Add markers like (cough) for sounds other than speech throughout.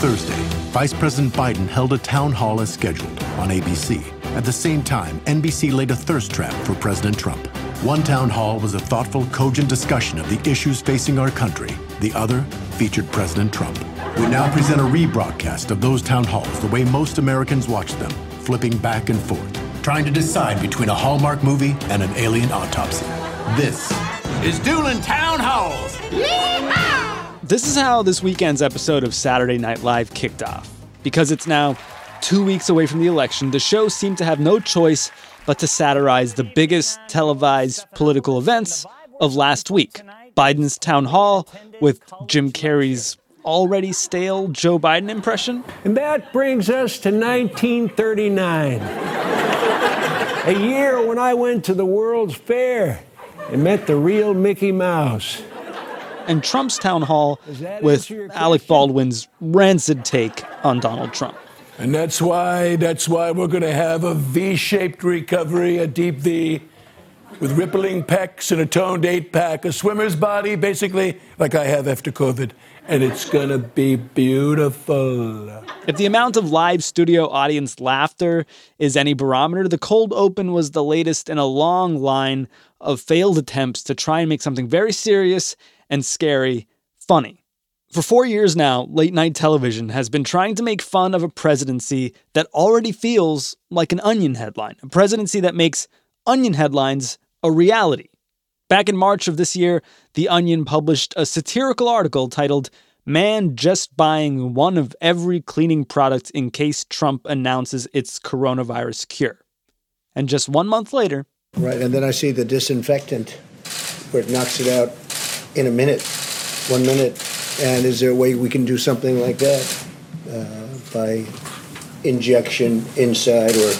Thursday, Vice President Biden held a town hall as scheduled on ABC. At the same time, NBC laid a thirst trap for President Trump. One town hall was a thoughtful, cogent discussion of the issues facing our country. The other featured President Trump. We now present a rebroadcast of those town halls the way most Americans watch them, flipping back and forth, trying to decide between a Hallmark movie and an alien autopsy. This is Dueling Town Halls. This is how this weekend's episode of Saturday Night Live kicked off. Because it's now two weeks away from the election, the show seemed to have no choice but to satirize the biggest televised political events of last week Biden's town hall with Jim Carrey's already stale Joe Biden impression. And that brings us to 1939, a year when I went to the World's Fair and met the real Mickey Mouse. And Trump's town hall with Alec Baldwin's rancid take on Donald Trump. And that's why that's why we're going to have a V-shaped recovery, a deep V, with rippling pecs and a toned eight-pack, a swimmer's body, basically like I have after COVID, and it's going to be beautiful. If the amount of live studio audience laughter is any barometer, the cold open was the latest in a long line of failed attempts to try and make something very serious and scary funny. For four years now, late night television has been trying to make fun of a presidency that already feels like an onion headline, a presidency that makes onion headlines a reality. Back in March of this year, The Onion published a satirical article titled Man Just Buying One of Every Cleaning Product in Case Trump Announces Its Coronavirus Cure. And just one month later, Right, and then I see the disinfectant where it knocks it out in a minute, one minute. And is there a way we can do something like that uh, by injection inside or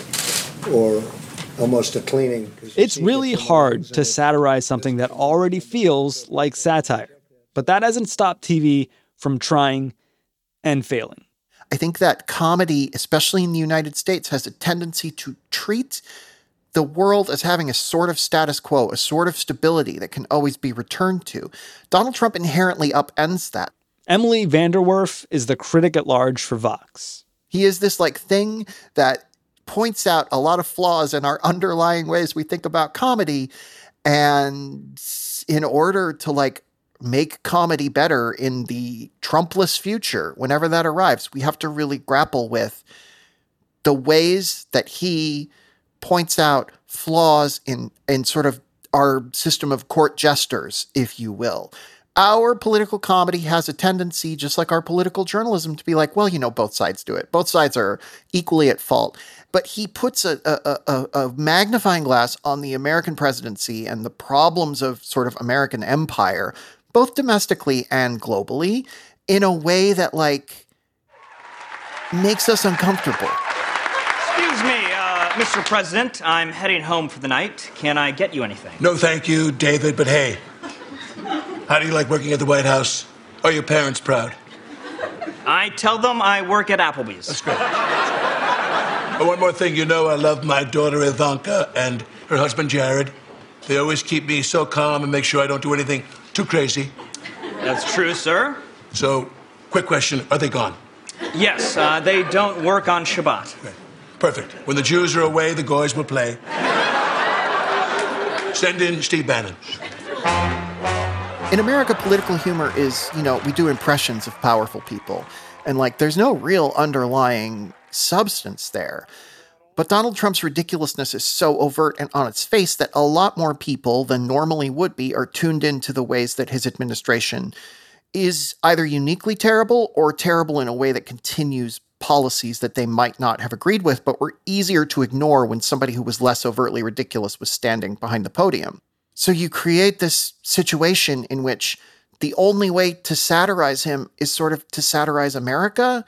or almost a cleaning? It's really hard to satirize something that already feels like satire. But that hasn't stopped TV from trying and failing. I think that comedy, especially in the United States, has a tendency to treat the world as having a sort of status quo, a sort of stability that can always be returned to. Donald Trump inherently upends that. Emily VanDerWerff is the critic at large for Vox. He is this like thing that points out a lot of flaws in our (laughs) underlying ways we think about comedy. And in order to like make comedy better in the Trumpless future, whenever that arrives, we have to really grapple with the ways that he points out flaws in in sort of our system of court jesters, if you will. Our political comedy has a tendency, just like our political journalism, to be like, well, you know, both sides do it. Both sides are equally at fault. But he puts a, a, a, a magnifying glass on the American presidency and the problems of sort of American empire, both domestically and globally, in a way that like makes us uncomfortable. Uh, Mr. President. I'm heading home for the night. Can I get you anything? No, thank you, David. But hey, how do you like working at the White House? Are your parents proud? I tell them I work at Applebee's. That's great. Oh, one more thing, you know, I love my daughter Ivanka and her husband Jared. They always keep me so calm and make sure I don't do anything too crazy. That's true, sir. So, quick question are they gone? Yes, uh, they don't work on Shabbat. Perfect. When the Jews are away, the Goys will play. Send in Steve Bannon. In America, political humor is, you know, we do impressions of powerful people. And like, there's no real underlying substance there. But Donald Trump's ridiculousness is so overt and on its face that a lot more people than normally would be are tuned into the ways that his administration is either uniquely terrible or terrible in a way that continues policies that they might not have agreed with, but were easier to ignore when somebody who was less overtly ridiculous was standing behind the podium. So you create this situation in which the only way to satirize him is sort of to satirize America.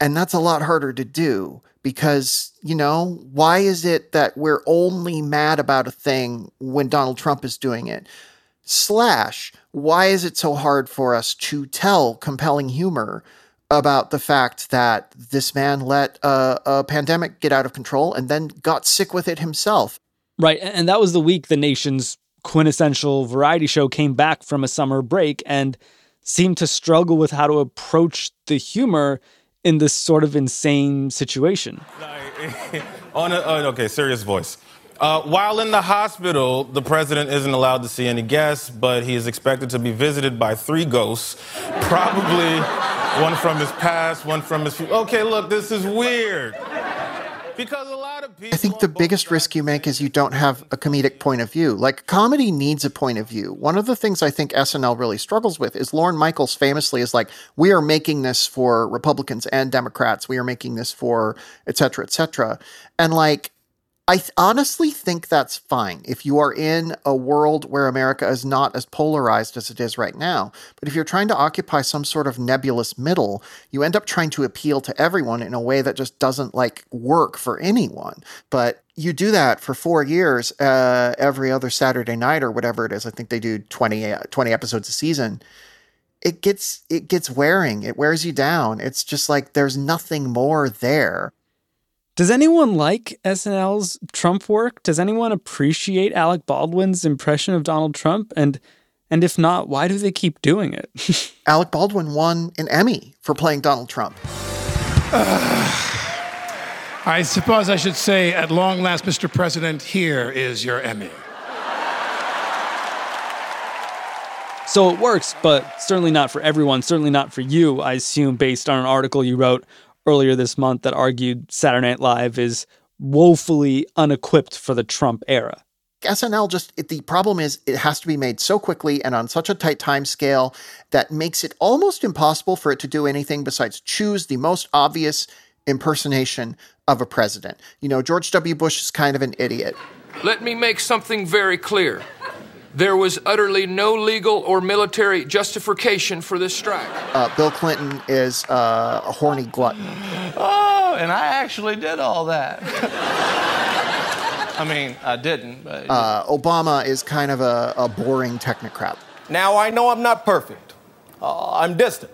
And that's a lot harder to do because, you know, why is it that we're only mad about a thing when Donald Trump is doing it? Slash, why is it so hard for us to tell compelling humor about the fact that this man let a, a pandemic get out of control and then got sick with it himself? Right. And that was the week the nation's quintessential variety show came back from a summer break and seemed to struggle with how to approach the humor in this sort of insane situation. (laughs) On a, uh, okay, serious voice. Uh, while in the hospital, the president isn't allowed to see any guests, but he is expected to be visited by three ghosts, probably one from his past, one from his future. Okay, look, this is weird. Because a lot of people. I think the biggest risk you make is you don't have a comedic point of view. Like, comedy needs a point of view. One of the things I think SNL really struggles with is Lorne Michaels famously is like, we are making this for Republicans and Democrats. We are making this for et cetera, et cetera. And like, I th- honestly think that's fine if you are in a world where America is not as polarized as it is right now. But if you're trying to occupy some sort of nebulous middle, you end up trying to appeal to everyone in a way that just doesn't like work for anyone. But you do that for four years, uh, every other Saturday night or whatever it is. I think they do 20, uh, 20 episodes a season. It gets it gets wearing. It wears you down. It's just like there's nothing more there. Does anyone like SNL's Trump work? Does anyone appreciate Alec Baldwin's impression of Donald Trump? And and if not, why do they keep doing it? (laughs) Alec Baldwin won an Emmy for playing Donald Trump. (sighs) I suppose I should say, at long last, Mr. President, here is your Emmy. So it works, but certainly not for everyone, certainly not for you, I assume, based on an article you wrote earlier this month that argued Saturday Night Live is woefully unequipped for the Trump era. SNL just it, the problem is it has to be made so quickly and on such a tight time scale that makes it almost impossible for it to do anything besides choose the most obvious impersonation of a president. You know, George W. Bush is kind of an idiot. Let me make something very clear. There was utterly no legal or military justification for this strike. Uh, Bill Clinton is uh, a horny glutton. Oh, and I actually did all that. (laughs) I mean, I didn't, but. Uh, Obama is kind of a, a, boring technocrat. Now, I know I'm not perfect. Uh, I'm distant.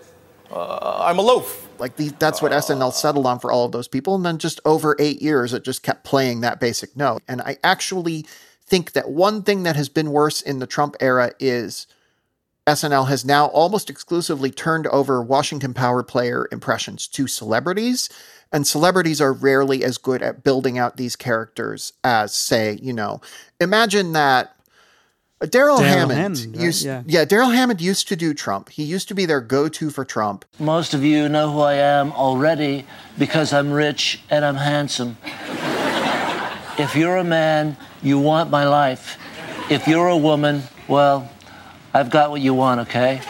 Uh, I'm aloof. Like the, that's what SNL settled on for all of those people. And then just over eight years, it just kept playing that basic note. And I actually think that one thing that has been worse in the Trump era is SNL has now almost exclusively turned over Washington Power player impressions to celebrities. And celebrities are rarely as good at building out these characters as, say, you know, imagine that Darrell Hammond, Hammond right? used, yeah, yeah Darrell Hammond used to do Trump. He used to be their go-to for Trump. Most of you know who I am already because I'm rich and I'm handsome. If you're a man, you want my life. If you're a woman, well, I've got what you want, okay?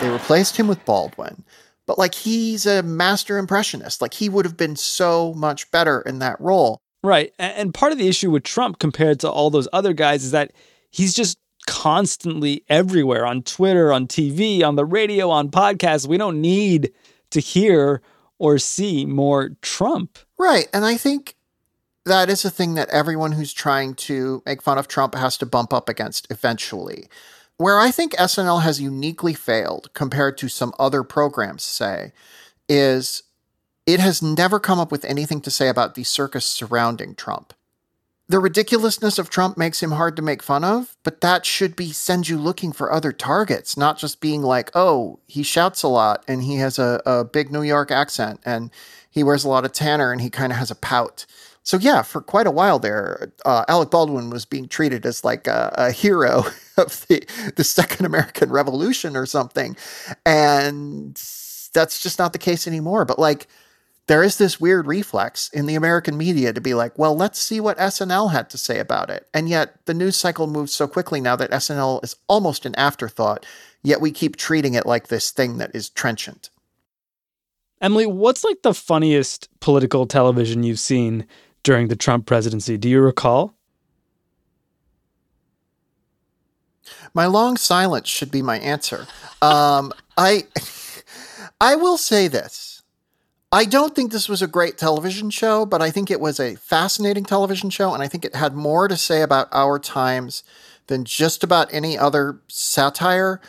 They replaced him with Baldwin. But like he's a master impressionist. Like he would have been so much better in that role. Right. And part of the issue with Trump compared to all those other guys is that he's just constantly everywhere on Twitter, on TV, on the radio, on podcasts. We don't need to hear or see more Trump. Right. And I think that is a thing that everyone who's trying to make fun of Trump has to bump up against eventually. Where I think SNL has uniquely failed compared to some other programs, say, is it has never come up with anything to say about the circus surrounding Trump. The ridiculousness of Trump makes him hard to make fun of, but that should be send you looking for other targets, not just being like, oh, he shouts a lot and he has a, a big New York accent and he wears a lot of tanner and he kind of has a pout. So yeah, for quite a while there, uh, Alec Baldwin was being treated as like a, a hero (laughs) of the the Second American Revolution or something, and that's just not the case anymore. But like, there is this weird reflex in the American media to be like, well, let's see what SNL had to say about it, and yet the news cycle moves so quickly now that SNL is almost an afterthought. Yet we keep treating it like this thing that is trenchant. Emily, what's like the funniest political television you've seen during the Trump presidency? Do you recall? My long silence should be my answer. Um, I, (laughs) I will say this. I don't think this was a great television show, but I think it was a fascinating television show, and I think it had more to say about our times than just about any other satire.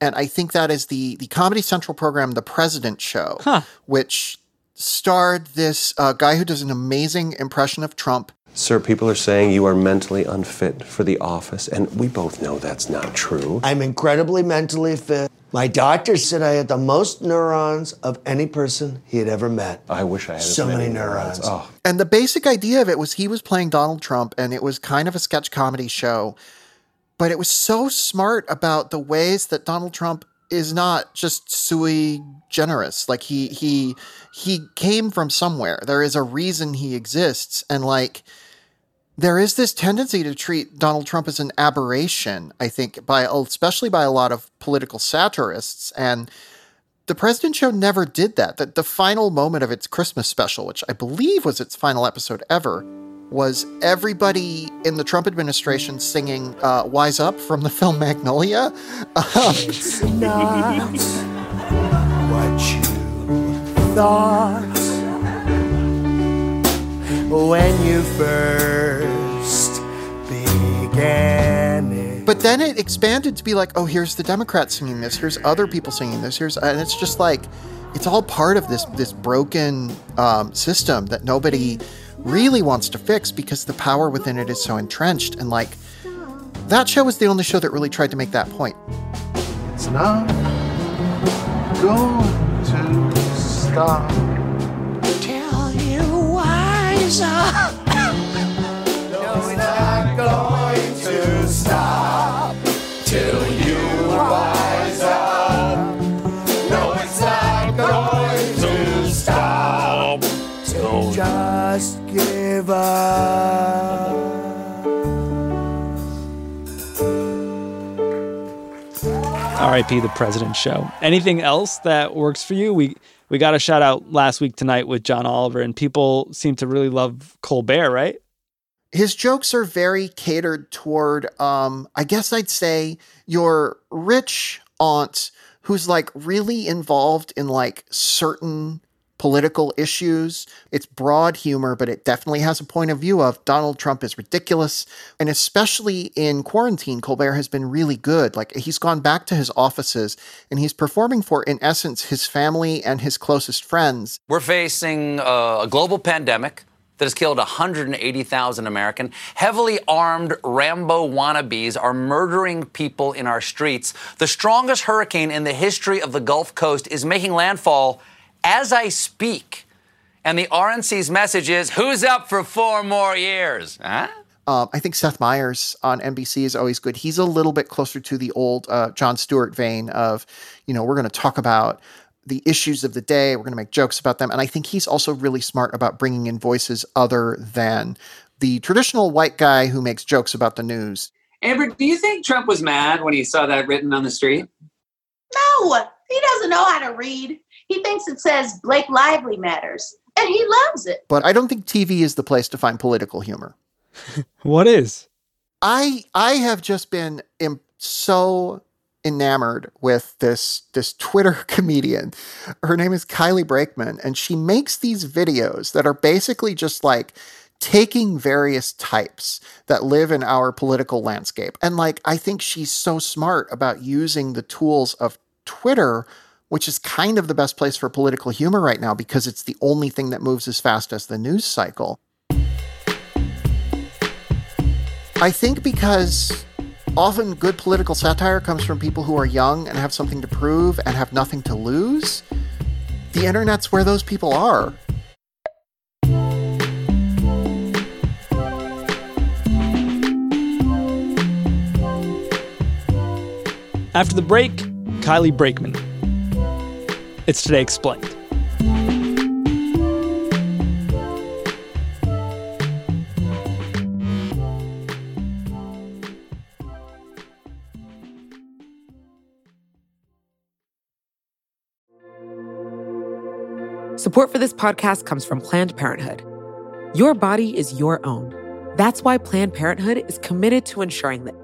And I think that is the the Comedy Central program, The President Show, huh. which starred this uh, guy who does an amazing impression of Trump. Sir, people are saying you are mentally unfit for the office, and we both know that's not true. I'm incredibly mentally fit. My doctor said I had the most neurons of any person he had ever met. I wish I had so as many, neurons. Oh. And the basic idea of it was he was playing Donald Trump, and it was kind of a sketch comedy show. But it was so smart about the ways that Donald Trump is not just sui generis. Like he he he came from somewhere. There is a reason he exists, and like there is this tendency to treat Donald Trump as an aberration. I think by especially by a lot of political satirists and. The President Show never did that. The, the final moment of its Christmas special, which I believe was its final episode ever, was everybody in the Trump administration singing uh, Wise Up from the (laughs) film Magnolia. Um, Not what you thought when you first began it. but then it expanded to be like, oh, here's the Democrats singing this, here's other people singing this, here's, and it's just like, it's all part of this this broken um, system that nobody really wants to fix because the power within it is so entrenched. And like, that show was the only show that really tried to make that point. It's not going to stop. Tell you wise give. R.I.P. the President Show. Anything else that works for you? We we got a shout out last week tonight with John Oliver, and people seem to really love Colbert, right? his jokes are very catered toward um i guess i'd say your rich aunt who's like really involved in like certain political issues it's broad humor but it definitely has a point of view of donald trump is ridiculous and especially in quarantine colbert has been really good like he's gone back to his offices and he's performing for in essence his family and his closest friends We're facing a global pandemic that has killed 180,000 Americans. Heavily armed Rambo wannabes are murdering people in our streets. The strongest hurricane in the history of the Gulf Coast is making landfall as I speak. And the RNC's message is who's up for four more years? Huh? Um, I think Seth Meyers on NBC is always good. He's a little bit closer to the old uh, Jon Stewart vein of, you know, we're going to talk about the issues of the day. We're going to make jokes about them. And I think he's also really smart about bringing in voices other than the traditional white guy who makes jokes about the news. Amber, do you think Trump was mad when he saw that written on the street? No, he doesn't know how to read. He thinks it says Blake Lively matters, and he loves it. But I don't think TV is the place to find political humor. (laughs) What is? I I have just been Im- so enamored with this this Twitter (laughs) comedian. Her name is Kylie Brakeman, and she makes these videos that are basically just like taking various types that live in our political landscape. And like I think she's so smart about using the tools of Twitter which is kind of the best place for political humor right now because it's the only thing that moves as fast as the news cycle. I think because often good political satire comes from people who are young and have something to prove and have nothing to lose. The internet's where those people are. After the break, Kylie Brakeman. It's Today Explained. Support for this podcast comes from Planned Parenthood. Your body is your own. That's why Planned Parenthood is committed to ensuring that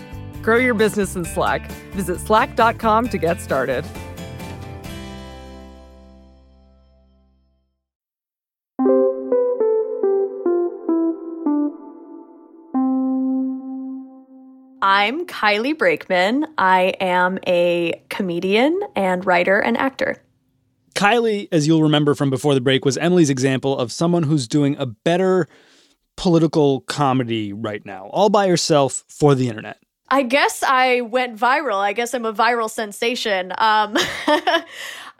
Grow your business in Slack. Visit slack.com to get started. I'm Kylie Brakeman. I am a comedian and writer and actor. Kylie, as you'll remember from before the break, was Emily's example of someone who's doing a better political comedy right now, all by herself for the internet. I guess I went viral. I guess I'm a viral sensation. Um, (laughs)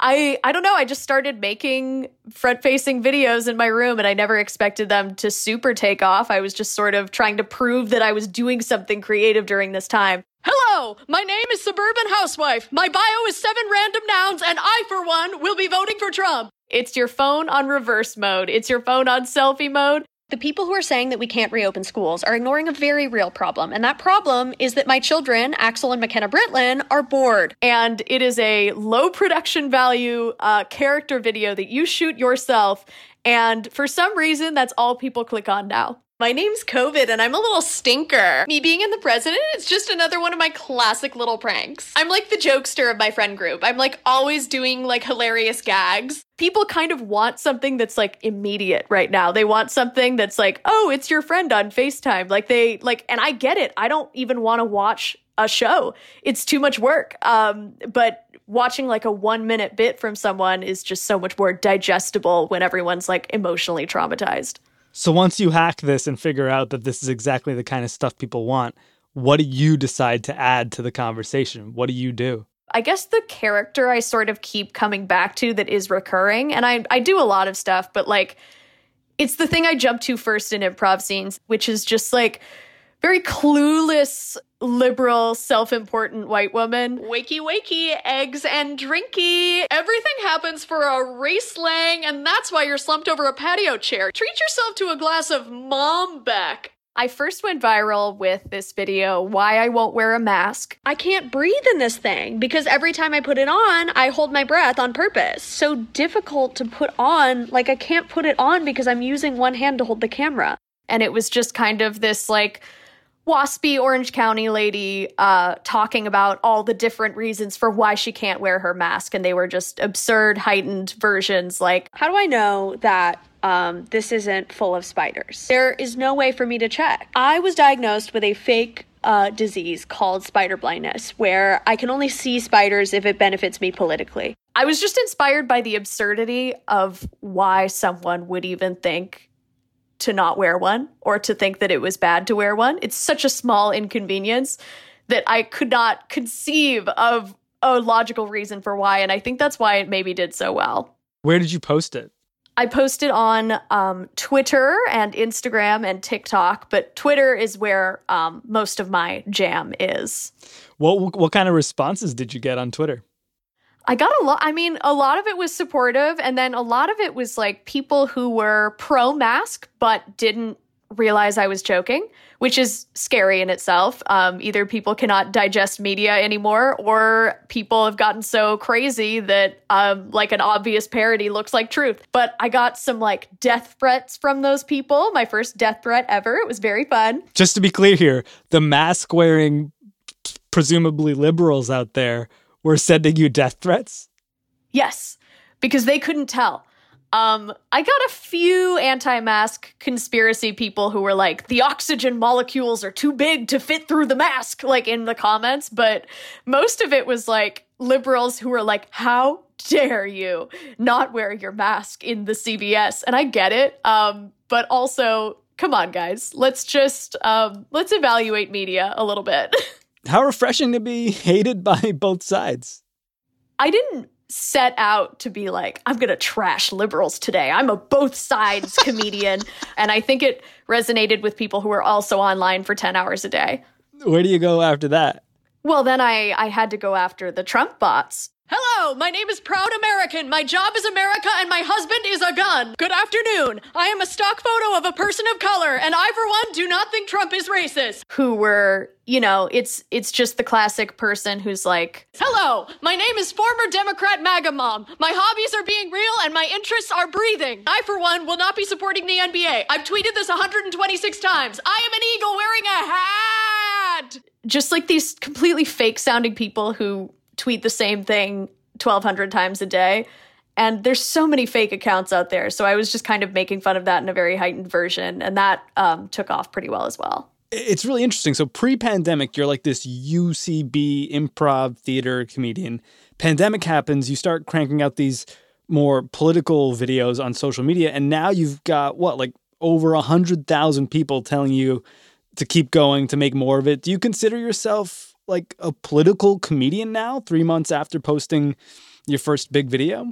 I I don't know. I just started making front facing videos in my room, and I never expected them to super take off. I was just sort of trying to prove that I was doing something creative during this time. Hello, my name is Suburban Housewife. My bio is seven random nouns, and I, for one, will be voting for Trump. It's your phone on reverse mode. It's your phone on selfie mode. The people who are saying that we can't reopen schools are ignoring a very real problem. And that problem is that my children, Axel and McKenna Britland, are bored. And it is a low production value uh, character video that you shoot yourself. And for some reason, that's all people click on now. My name's COVID and I'm a little stinker. Me being in the president, it's just another one of my classic little pranks. I'm like the jokester of my friend group. I'm like always doing like hilarious gags. People kind of want something that's like immediate right now. They want something that's like, oh, it's your friend on FaceTime. Like they like, and I get it. I don't even want to watch a show. It's too much work. Um, but watching like a one minute bit from someone is just so much more digestible when everyone's like emotionally traumatized. So once you hack this and figure out that this is exactly the kind of stuff people want, what do you decide to add to the conversation? What do you do? I guess the character I sort of keep coming back to that is recurring, and I I do a lot of stuff, but like it's the thing I jump to first in improv scenes, which is just like very clueless, liberal, self important white woman. Wakey, wakey, eggs and drinky. Everything happens for a race lang, and that's why you're slumped over a patio chair. Treat yourself to a glass of Malbec. I first went viral with this video, Why I Won't Wear a Mask. I can't breathe in this thing because every time I put it on, I hold my breath on purpose. So difficult to put on. Like, I can't put it on because I'm using one hand to hold the camera. And it was just kind of this like, waspy Orange County lady uh, talking about all the different reasons for why she can't wear her mask, and they were just absurd, heightened versions. Like, How do I know that um, this isn't full of spiders? There is no way for me to check. I was diagnosed with a fake uh, disease called spider blindness, where I can only see spiders if it benefits me politically. I was just inspired by the absurdity of why someone would even think to not wear one or to think that it was bad to wear one. It's such a small inconvenience that I could not conceive of a logical reason for why. And I think that's why it maybe did so well. Where did you post it? I posted on um, Twitter and Instagram and TikTok, but Twitter is where um, most of my jam is. What what kind of responses did you get on Twitter? I got a lot. I mean, a lot of it was supportive, and then a lot of it was like people who were pro mask but didn't realize I was joking, which is scary in itself. Um, either people cannot digest media anymore, or people have gotten so crazy that um, like an obvious parody looks like truth. But I got some like death threats from those people. My first death threat ever. It was very fun. Just to be clear here, the mask wearing, presumably liberals out there were sending you death threats? Yes, because they couldn't tell. Um, I got a few anti-mask conspiracy people who were like, the oxygen molecules are too big to fit through the mask, like in the comments, but most of it was like liberals who were like, how dare you not wear your mask in the CVS? And I get it. Um, but also, come on, guys, let's just um, let's evaluate media a little bit. (laughs) How refreshing to be (laughs) hated by both sides. I didn't set out to be like, I'm going to trash liberals today. I'm a both sides (laughs) comedian. And I think it resonated with people who were also online for 10 hours a day. Where do you go after that? Well, then I, I had to go after the Trump bots. Hello, my name is Proud American. My job is America and my husband is a gun. Good afternoon. I am a stock photo of a person of color, and I, for one, do not think Trump is racist. Who were, you know, it's it's just the classic person who's like, Hello, my name is former Democrat MAGA mom. My hobbies are being real and my interests are breathing. I, for one, will not be supporting the NBA. I've tweeted this 126 times. I am an eagle wearing a hat. just like these completely fake sounding people who tweet the same thing 1200 times a day and there's so many fake accounts out there so i was just kind of making fun of that in a very heightened version and that um, took off pretty well as well It's really interesting. So pre-pandemic, you're like this UCB improv theater comedian. Pandemic happens, you start cranking out these more political videos on social media, and now you've got what, like over a hundred thousand people telling you to keep going, to make more of it. Do you consider yourself like a political comedian now, three months after posting your first big video?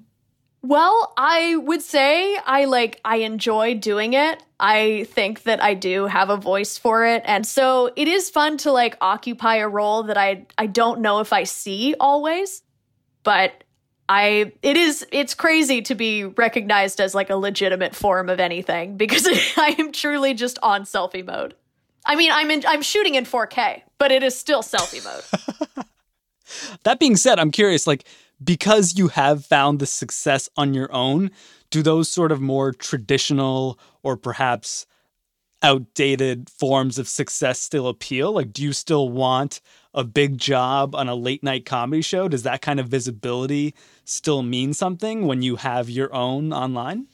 Well, I would say I like I enjoy doing it. I think that I do have a voice for it. And so it is fun to like occupy a role that I I don't know if I see always, but I it is it's crazy to be recognized as like a legitimate form of anything because (laughs) I am truly just on selfie mode. I mean, I'm in, I'm shooting in 4K, but it is still selfie mode. (laughs) That being said, I'm curious, like, because you have found the success on your own, do those sort of more traditional or perhaps outdated forms of success still appeal? Like, do you still want a big job on a late night comedy show? Does that kind of visibility still mean something when you have your own online?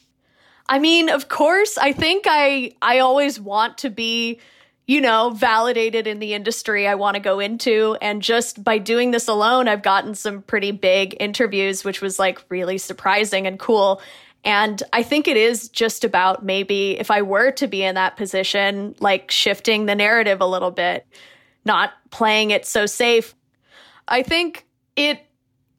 I mean, of course, I think I I always want to be, you know, validated in the industry I want to go into and just by doing this alone, I've gotten some pretty big interviews which was like really surprising and cool. And I think it is just about maybe if I were to be in that position, like shifting the narrative a little bit, not playing it so safe. I think it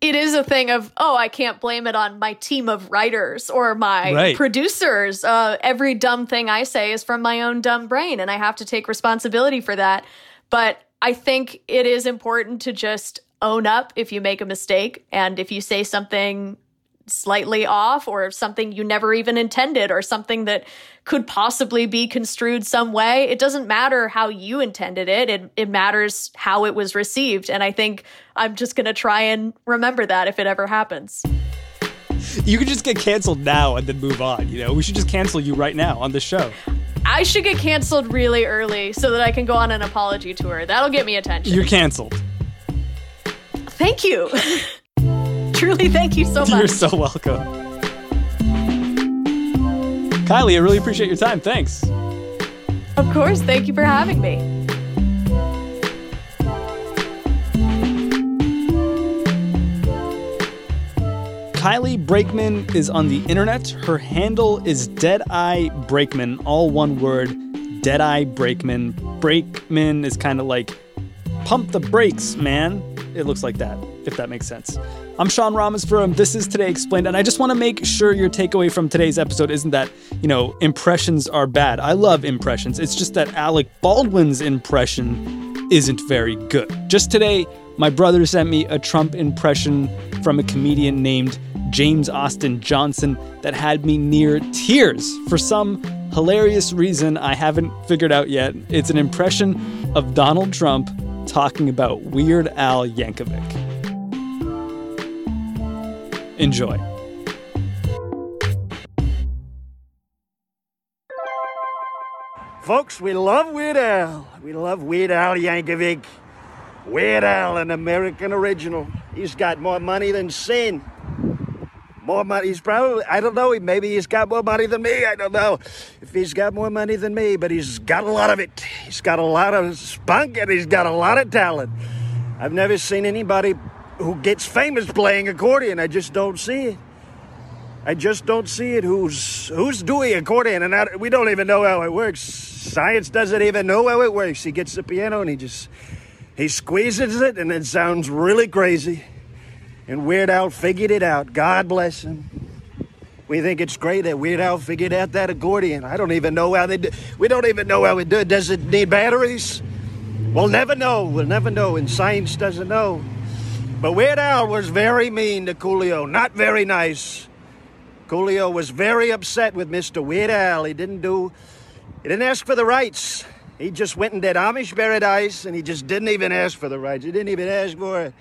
it is a thing of oh i can't blame it on my team of writers or my Right. producers uh, every dumb thing i say is from my own dumb brain and i have to take responsibility for that but i think it is important to just own up if you make a mistake and if you say something slightly off or something you never even intended or something that could possibly be construed some way it doesn't matter how you intended it it, it matters how it was received and i think i'm just going to try and remember that if it ever happens You could just get canceled now and then move on. You know, we should just cancel you right now on the show. I should get canceled really early so that I can go on an apology tour. That'll get me attention. You're canceled. Thank you. (laughs) Truly, thank you so much. You're so welcome. Kylie, I really appreciate your time. Thanks. Of course. Thank you for having me. Kylie Brakeman is on the internet. Her handle is Deadeye Brakeman, all one word. Deadeye Brakeman. Brakeman is kind of like pump the brakes, man. It looks like that, if that makes sense. I'm Sean Rameswaram This Is Today Explained, and I just want to make sure your takeaway from today's episode isn't that, you know, impressions are bad. I love impressions. It's just that Alec Baldwin's impression isn't very good. Just today, my brother sent me a Trump impression from a comedian named James Austin Johnson that had me near tears for some hilarious reason I haven't figured out yet. It's an impression of Donald Trump talking about Weird Al Yankovic. Enjoy. Folks, we love Weird Al. We love Weird Al Yankovic. Weird Al, an American original. He's got more money than sin. More money. He's probably, I don't know, maybe he's got more money than me. I don't know if he's got more money than me, but he's got a lot of it. He's got a lot of spunk and he's got a lot of talent. I've never seen anybody who gets famous playing accordion. I just don't see it. I just don't see it. Who's who's doing accordion, and I, we don't even know how it works. Science doesn't even know how it works. He gets the piano and he just he squeezes it, and it sounds really crazy. And Weird Al figured it out. God bless him. We think it's great that Weird Al figured out that accordion. I don't even know how they do. We don't even know how it do. Does it need batteries? We'll never know. We'll never know. And science doesn't know. But Weird Al was very mean to Coolio. Not very nice. Coolio was very upset with Mr. Weird Al. He didn't do, he didn't ask for the rights. He just went and did Amish Paradise, and he just didn't even ask for the rights. He didn't even ask for it.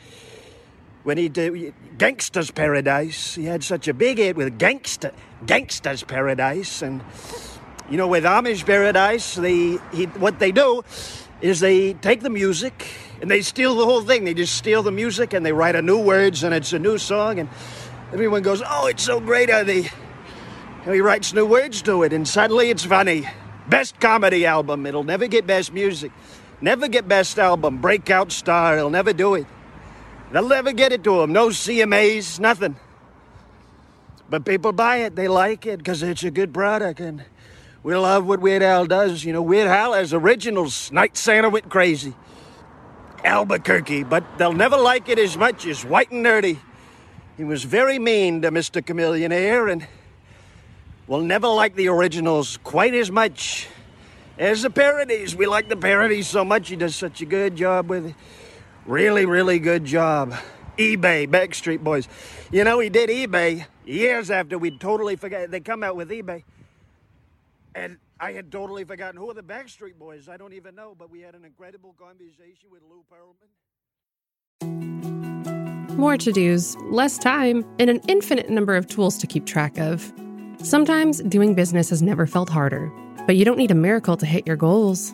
When he did Gangster's Paradise, he had such a big hit with Gangsta, Gangsta's Paradise, and you know, with Amish Paradise, they he, what they do is they take the music and they steal the whole thing. They just steal the music and they write a new words, and it's a new song, and everyone goes, "Oh, it's so great!" How they, and he writes new words to it, and suddenly it's funny. Best comedy album. It'll never get best music. Never get best album. Breakout star. He'll never do it. They'll never get it to him. No CMAs, nothing. But people buy it. They like it because it's a good product. And we love what Weird Al does. You know, Weird Al has originals. Night Santa went crazy. Albuquerque. But they'll never like it as much as White and Nerdy. He was very mean to Mr. Chamillionaire and will never like the originals quite as much as the parodies. We like the parodies so much. He does such a good job with it. Really, really good job. eBay, Backstreet Boys. You know, he did eBay years after we'd totally forgot. They come out with eBay. And I had totally forgotten who are the Backstreet Boys. I don't even know, but we had an incredible conversation with Lou Pearlman. More to dos, less time, and an infinite number of tools to keep track of. Sometimes doing business has never felt harder, but you don't need a miracle to hit your goals.